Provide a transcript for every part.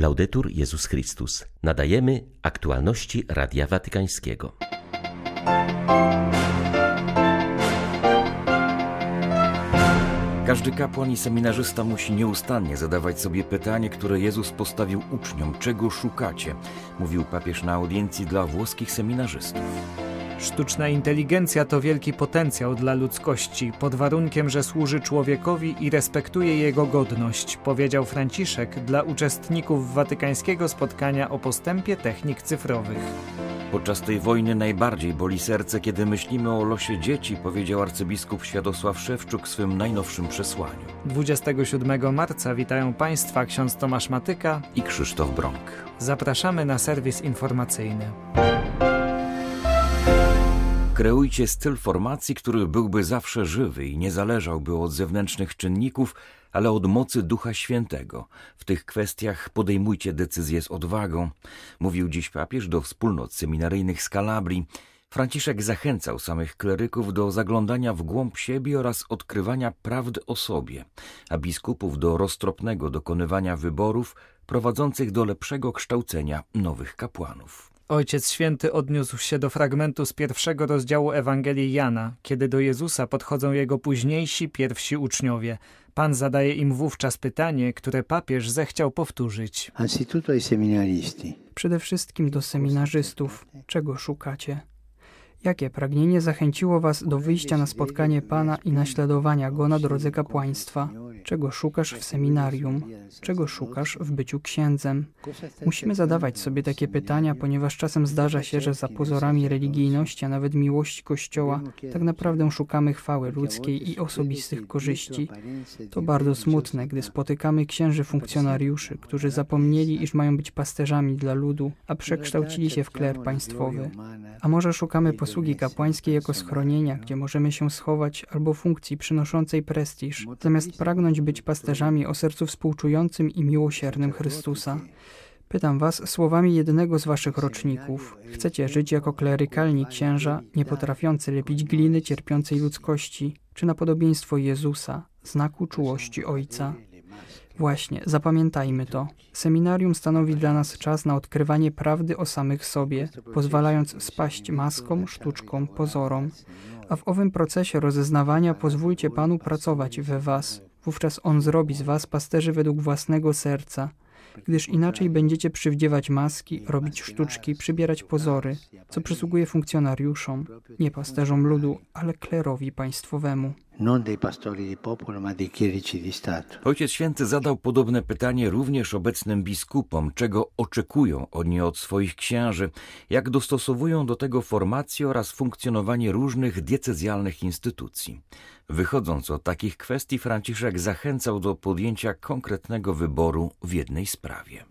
Laudetur Jezus Chrystus. Nadajemy aktualności Radia Watykańskiego. Każdy kapłan i seminarzysta musi nieustannie zadawać sobie pytanie, które Jezus postawił uczniom: czego szukacie? Mówił papież na audiencji dla włoskich seminarzystów. Sztuczna inteligencja to wielki potencjał dla ludzkości, pod warunkiem, że służy człowiekowi i respektuje jego godność, powiedział Franciszek dla uczestników watykańskiego spotkania o postępie technik cyfrowych. Podczas tej wojny najbardziej boli serce, kiedy myślimy o losie dzieci, powiedział arcybiskup Światosław Szewczuk w swym najnowszym przesłaniu. 27 marca witają Państwa ksiądz Tomasz Matyka i Krzysztof Brąk. Zapraszamy na serwis informacyjny. Kreujcie styl formacji, który byłby zawsze żywy i nie zależałby od zewnętrznych czynników, ale od mocy Ducha Świętego. W tych kwestiach podejmujcie decyzje z odwagą, mówił dziś papież do wspólnot seminaryjnych z Kalabrii. Franciszek zachęcał samych kleryków do zaglądania w głąb siebie oraz odkrywania prawd o sobie, a biskupów do roztropnego dokonywania wyborów prowadzących do lepszego kształcenia nowych kapłanów. Ojciec Święty odniósł się do fragmentu z pierwszego rozdziału Ewangelii Jana, kiedy do Jezusa podchodzą jego późniejsi pierwsi uczniowie. Pan zadaje im wówczas pytanie, które papież zechciał powtórzyć. Przede wszystkim do seminarzystów. Czego szukacie? Jakie pragnienie zachęciło Was do wyjścia na spotkanie Pana i naśladowania Go na drodze kapłaństwa? Czego szukasz w seminarium? Czego szukasz w byciu księdzem? Musimy zadawać sobie takie pytania, ponieważ czasem zdarza się, że za pozorami religijności, a nawet miłości Kościoła, tak naprawdę szukamy chwały ludzkiej i osobistych korzyści. To bardzo smutne, gdy spotykamy księży funkcjonariuszy, którzy zapomnieli, iż mają być pasterzami dla ludu, a przekształcili się w kler państwowy. A może szukamy posługi kapłańskiej jako schronienia, gdzie możemy się schować, albo funkcji przynoszącej prestiż, zamiast pragnąć być pasterzami o sercu współczującym i miłosiernym Chrystusa. Pytam was słowami jednego z waszych roczników. Chcecie żyć jako klerykalni księża, nie potrafiący lepić gliny cierpiącej ludzkości, czy na podobieństwo Jezusa, znaku czułości Ojca? Właśnie, zapamiętajmy to. Seminarium stanowi dla nas czas na odkrywanie prawdy o samych sobie, pozwalając spaść maskom, sztuczkom, pozorom. A w owym procesie rozeznawania pozwólcie Panu pracować we Was. Wówczas On zrobi z Was pasterzy według własnego serca, gdyż inaczej będziecie przywdziewać maski, robić sztuczki, przybierać pozory, co przysługuje funkcjonariuszom, nie pasterzom ludu, ale klerowi państwowemu. Ojciec Święty zadał podobne pytanie również obecnym biskupom, czego oczekują oni od swoich księży, jak dostosowują do tego formację oraz funkcjonowanie różnych diecezjalnych instytucji. Wychodząc od takich kwestii, Franciszek zachęcał do podjęcia konkretnego wyboru w jednej sprawie.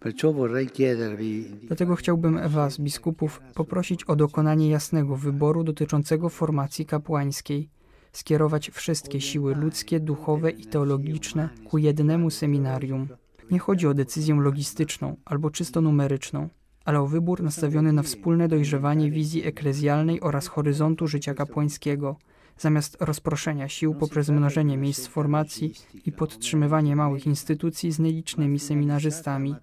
Dlatego chciałbym Was, biskupów, poprosić o dokonanie jasnego wyboru dotyczącego formacji kapłańskiej skierować wszystkie siły ludzkie, duchowe i teologiczne ku jednemu seminarium. Nie chodzi o decyzję logistyczną albo czysto numeryczną, ale o wybór nastawiony na wspólne dojrzewanie wizji eklezjalnej oraz horyzontu życia kapłańskiego – zamiast rozproszenia sił poprzez mnożenie miejsc formacji i podtrzymywanie małych instytucji z nielicznymi seminarzystami.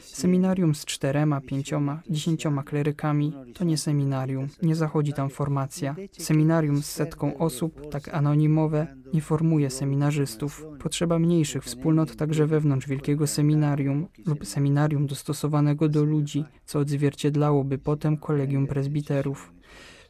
Seminarium z czterema, pięcioma, dziesięcioma klerykami to nie seminarium, nie zachodzi tam formacja. Seminarium z setką osób, tak anonimowe, nie formuje seminarzystów. Potrzeba mniejszych wspólnot także wewnątrz wielkiego seminarium lub seminarium dostosowanego do ludzi, co odzwierciedlałoby potem kolegium prezbiterów.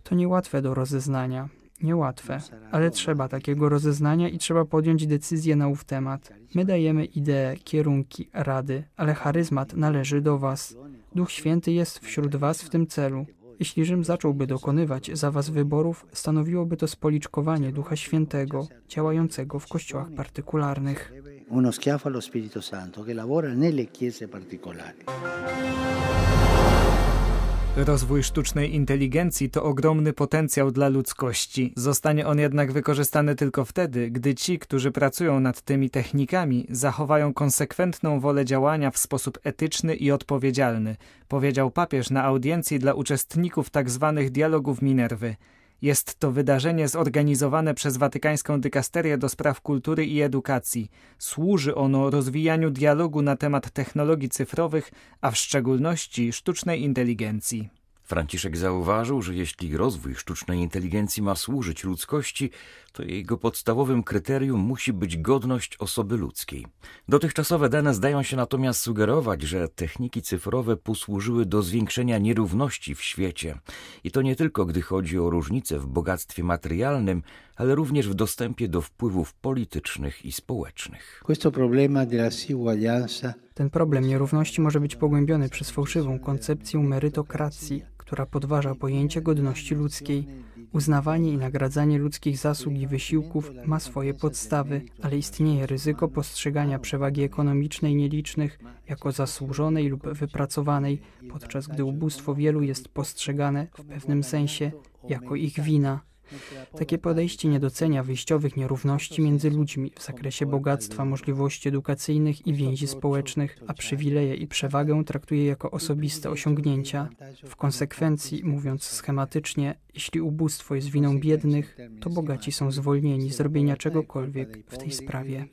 To niełatwe do rozeznania niełatwe, ale trzeba takiego rozeznania i trzeba podjąć decyzję na ów temat. My dajemy idee, kierunki, rady, ale charyzmat należy do Was. Duch Święty jest wśród Was w tym celu. Jeśli Rzym zacząłby dokonywać za Was wyborów, stanowiłoby to spoliczkowanie Ducha Świętego, działającego w kościołach partykularnych. Uno schiaffo allo Spirito Santo che lavora nelle chiese particolari. Rozwój sztucznej inteligencji to ogromny potencjał dla ludzkości. Zostanie on jednak wykorzystany tylko wtedy, gdy ci, którzy pracują nad tymi technikami, zachowają konsekwentną wolę działania w sposób etyczny i odpowiedzialny, powiedział papież na audiencji dla uczestników tzw. Tak dialogów Minerwy. Jest to wydarzenie zorganizowane przez Watykańską Dykasterię do Spraw Kultury i Edukacji. Służy ono rozwijaniu dialogu na temat technologii cyfrowych, a w szczególności sztucznej inteligencji. Franciszek zauważył, że jeśli rozwój sztucznej inteligencji ma służyć ludzkości, to jego podstawowym kryterium musi być godność osoby ludzkiej. Dotychczasowe dane zdają się natomiast sugerować, że techniki cyfrowe posłużyły do zwiększenia nierówności w świecie. I to nie tylko gdy chodzi o różnice w bogactwie materialnym, ale również w dostępie do wpływów politycznych i społecznych. Ten problem nierówności może być pogłębiony przez fałszywą koncepcję merytokracji, która podważa pojęcie godności ludzkiej. Uznawanie i nagradzanie ludzkich zasług i wysiłków ma swoje podstawy, ale istnieje ryzyko postrzegania przewagi ekonomicznej nielicznych jako zasłużonej lub wypracowanej, podczas gdy ubóstwo wielu jest postrzegane w pewnym sensie jako ich wina. Takie podejście nie docenia wyjściowych nierówności między ludźmi w zakresie bogactwa, możliwości edukacyjnych i więzi społecznych, a przywileje i przewagę traktuje jako osobiste osiągnięcia. W konsekwencji, mówiąc schematycznie, jeśli ubóstwo jest winą biednych, to bogaci są zwolnieni z robienia czegokolwiek w tej sprawie.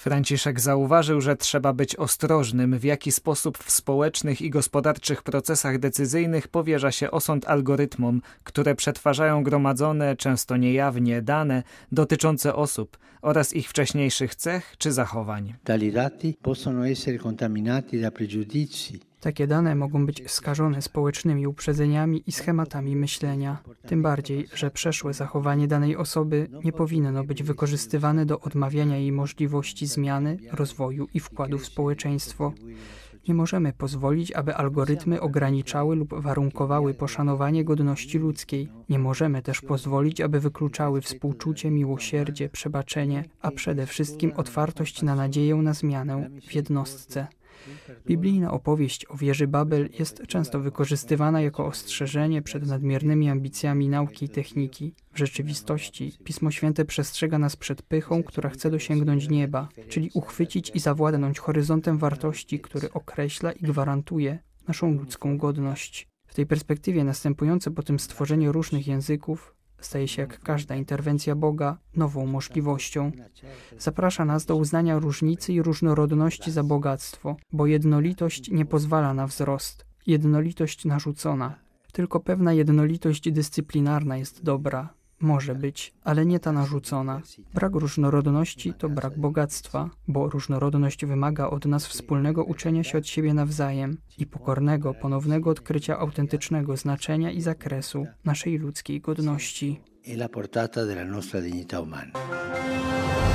Franciszek zauważył, że trzeba być ostrożnym, w jaki sposób w społecznych i gospodarczych procesach decyzyjnych powierza się osąd algorytmom, które przetwarzają gromadzone, często niejawnie, dane dotyczące osób oraz ich wcześniejszych cech czy zachowań. Tali dati possono essere contaminati da pregiudizi takie dane mogą być skażone społecznymi uprzedzeniami i schematami myślenia. Tym bardziej, że przeszłe zachowanie danej osoby nie powinno być wykorzystywane do odmawiania jej możliwości zmiany, rozwoju i wkładu w społeczeństwo. Nie możemy pozwolić, aby algorytmy ograniczały lub warunkowały poszanowanie godności ludzkiej. Nie możemy też pozwolić, aby wykluczały współczucie, miłosierdzie, przebaczenie, a przede wszystkim otwartość na nadzieję na zmianę w jednostce. Biblijna opowieść o wieży Babel jest często wykorzystywana jako ostrzeżenie przed nadmiernymi ambicjami nauki i techniki. W rzeczywistości Pismo Święte przestrzega nas przed pychą, która chce dosięgnąć nieba, czyli uchwycić i zawładnąć horyzontem wartości, który określa i gwarantuje naszą ludzką godność. W tej perspektywie następujące po tym stworzenie różnych języków staje się jak każda interwencja Boga nową możliwością. Zaprasza nas do uznania różnicy i różnorodności za bogactwo, bo jednolitość nie pozwala na wzrost, jednolitość narzucona. Tylko pewna jednolitość dyscyplinarna jest dobra, może być, ale nie ta narzucona. Brak różnorodności to brak bogactwa, bo różnorodność wymaga od nas wspólnego uczenia się od siebie nawzajem i pokornego, ponownego odkrycia autentycznego znaczenia i zakresu naszej ludzkiej godności. E la portata della nostra dignità umana.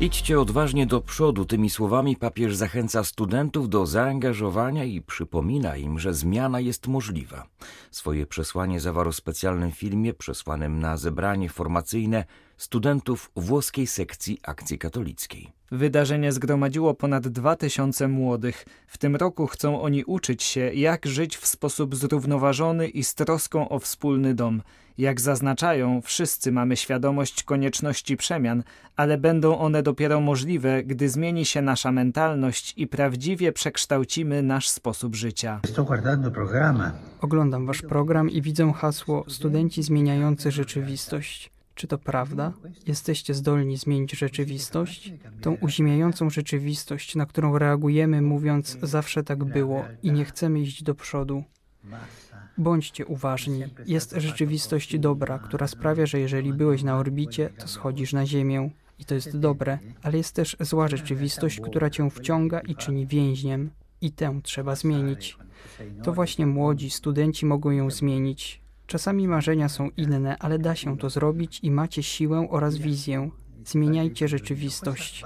Idźcie odważnie do przodu. Tymi słowami papież zachęca studentów do zaangażowania i przypomina im, że zmiana jest możliwa. Swoje przesłanie zawarł w specjalnym filmie przesłanym na zebranie formacyjne studentów włoskiej sekcji akcji katolickiej. Wydarzenie zgromadziło ponad 2000 młodych. W tym roku chcą oni uczyć się, jak żyć w sposób zrównoważony i z troską o wspólny dom. Jak zaznaczają, wszyscy mamy świadomość konieczności przemian, ale będą one dopiero możliwe, gdy zmieni się nasza mentalność i prawdziwie przekształcimy nasz sposób życia. Oglądam wasz program i widzę hasło Studenci zmieniający rzeczywistość. Czy to prawda? Jesteście zdolni zmienić rzeczywistość? Tą uziemiającą rzeczywistość, na którą reagujemy, mówiąc zawsze tak było i nie chcemy iść do przodu. Bądźcie uważni. Jest rzeczywistość dobra, która sprawia, że jeżeli byłeś na orbicie, to schodzisz na Ziemię. I to jest dobre, ale jest też zła rzeczywistość, która cię wciąga i czyni więźniem. I tę trzeba zmienić. To właśnie młodzi studenci mogą ją zmienić. Czasami marzenia są inne, ale da się to zrobić i macie siłę oraz wizję. Zmieniajcie rzeczywistość.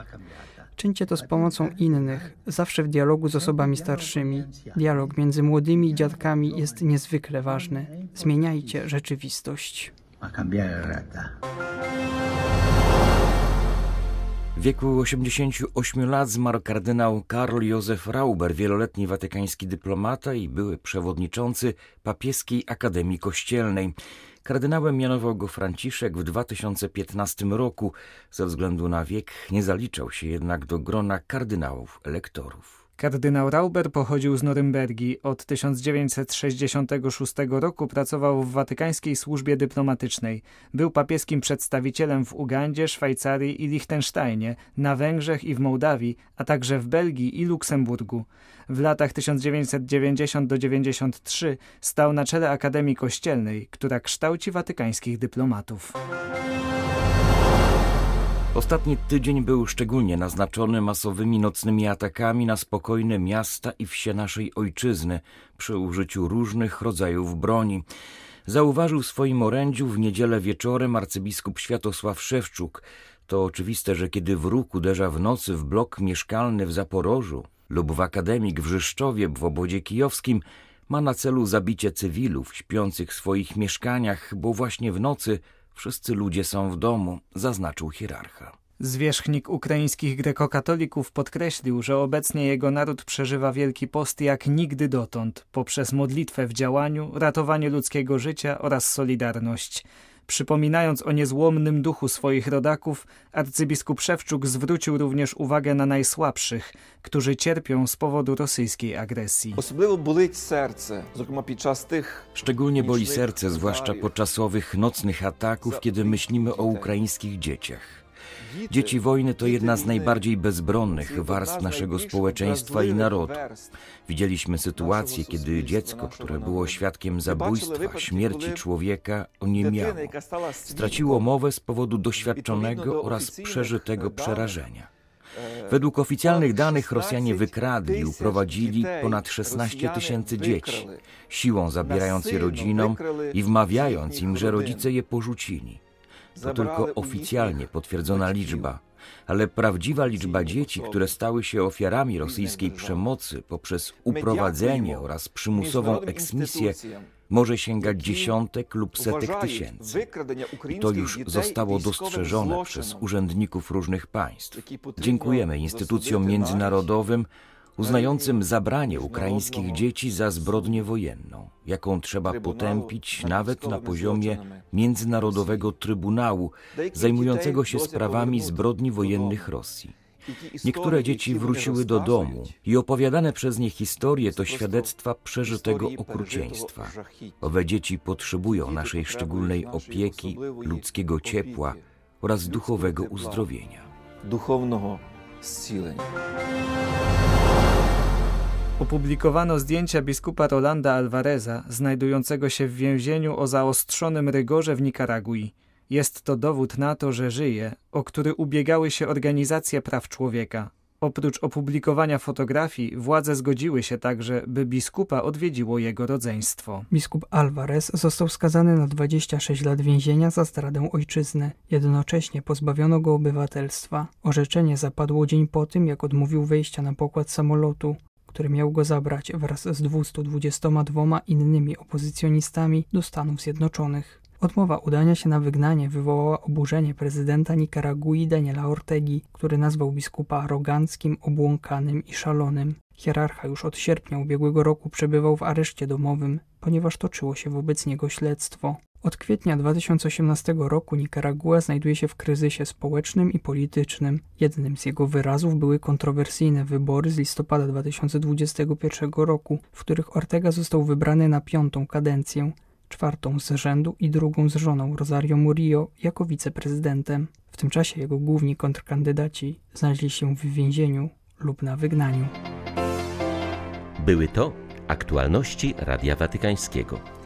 Czyńcie to z pomocą innych, zawsze w dialogu z osobami starszymi. Dialog między młodymi i dziadkami jest niezwykle ważny. Zmieniajcie rzeczywistość. W wieku 88 lat zmarł kardynał Karl Józef Rauber, wieloletni watykański dyplomata i były przewodniczący Papieskiej Akademii Kościelnej. Kardynałem mianował go Franciszek w 2015 roku. Ze względu na wiek nie zaliczał się jednak do grona kardynałów elektorów. Kardynał Rauber pochodził z Norymbergi. Od 1966 roku pracował w watykańskiej służbie dyplomatycznej. Był papieskim przedstawicielem w Ugandzie, Szwajcarii i Liechtensteinie, na Węgrzech i w Mołdawii, a także w Belgii i Luksemburgu. W latach 1990-93 stał na czele Akademii Kościelnej, która kształci watykańskich dyplomatów. Ostatni tydzień był szczególnie naznaczony masowymi nocnymi atakami na spokojne miasta i wsie naszej ojczyzny przy użyciu różnych rodzajów broni. Zauważył w swoim orędziu w niedzielę wieczorem arcybiskup Światosław Szewczuk. To oczywiste, że kiedy wróg uderza w nocy w blok mieszkalny w Zaporożu lub w akademik w Rzeszczowie w obodzie kijowskim, ma na celu zabicie cywilów śpiących w swoich mieszkaniach, bo właśnie w nocy Wszyscy ludzie są w domu, zaznaczył hierarcha. Zwierzchnik ukraińskich grekokatolików podkreślił, że obecnie jego naród przeżywa Wielki Post jak nigdy dotąd, poprzez modlitwę w działaniu, ratowanie ludzkiego życia oraz solidarność. Przypominając o niezłomnym duchu swoich rodaków, arcybiskup Szewczuk zwrócił również uwagę na najsłabszych, którzy cierpią z powodu rosyjskiej agresji. Szczególnie boli serce, zwłaszcza podczas owych nocnych ataków, kiedy myślimy o ukraińskich dzieciach. Dzieci wojny to jedna z najbardziej bezbronnych warstw naszego społeczeństwa i narodu. Widzieliśmy sytuację, kiedy dziecko, które było świadkiem zabójstwa, śmierci człowieka, oniemiało. Straciło mowę z powodu doświadczonego oraz przeżytego przerażenia. Według oficjalnych danych Rosjanie wykradli i uprowadzili ponad 16 tysięcy dzieci, siłą zabierając je rodzinom i wmawiając im, że rodzice je porzucili. To tylko oficjalnie potwierdzona liczba, ale prawdziwa liczba dzieci, które stały się ofiarami rosyjskiej przemocy poprzez uprowadzenie oraz przymusową eksmisję, może sięgać dziesiątek lub setek tysięcy. I to już zostało dostrzeżone przez urzędników różnych państw. Dziękujemy instytucjom międzynarodowym, uznającym zabranie ukraińskich dzieci za zbrodnię wojenną, jaką trzeba potępić nawet na poziomie Międzynarodowego Trybunału zajmującego się sprawami zbrodni wojennych Rosji. Niektóre dzieci wróciły do domu i opowiadane przez nie historie to świadectwa przeżytego okrucieństwa. Owe dzieci potrzebują naszej szczególnej opieki, ludzkiego ciepła oraz duchowego uzdrowienia. Duchownego zcilenia. Opublikowano zdjęcia biskupa Rolanda Alvareza, znajdującego się w więzieniu o zaostrzonym rygorze w Nikaragui. Jest to dowód na to, że żyje, o który ubiegały się organizacje praw człowieka. Oprócz opublikowania fotografii, władze zgodziły się także, by biskupa odwiedziło jego rodzeństwo. Biskup Alvarez został skazany na 26 lat więzienia za zdradę ojczyzny. Jednocześnie pozbawiono go obywatelstwa. Orzeczenie zapadło dzień po tym, jak odmówił wejścia na pokład samolotu który miał go zabrać wraz z 222 innymi opozycjonistami do Stanów Zjednoczonych. Odmowa udania się na wygnanie wywołała oburzenie prezydenta Nikaragui Daniela Ortegi, który nazwał biskupa aroganckim, obłąkanym i szalonym. Hierarcha już od sierpnia ubiegłego roku przebywał w areszcie domowym, ponieważ toczyło się wobec niego śledztwo. Od kwietnia 2018 roku Nikaragua znajduje się w kryzysie społecznym i politycznym. Jednym z jego wyrazów były kontrowersyjne wybory z listopada 2021 roku, w których Ortega został wybrany na piątą kadencję, czwartą z rzędu i drugą z żoną Rosario Murillo jako wiceprezydentem. W tym czasie jego główni kontrkandydaci znaleźli się w więzieniu lub na wygnaniu. Były to aktualności Radia Watykańskiego.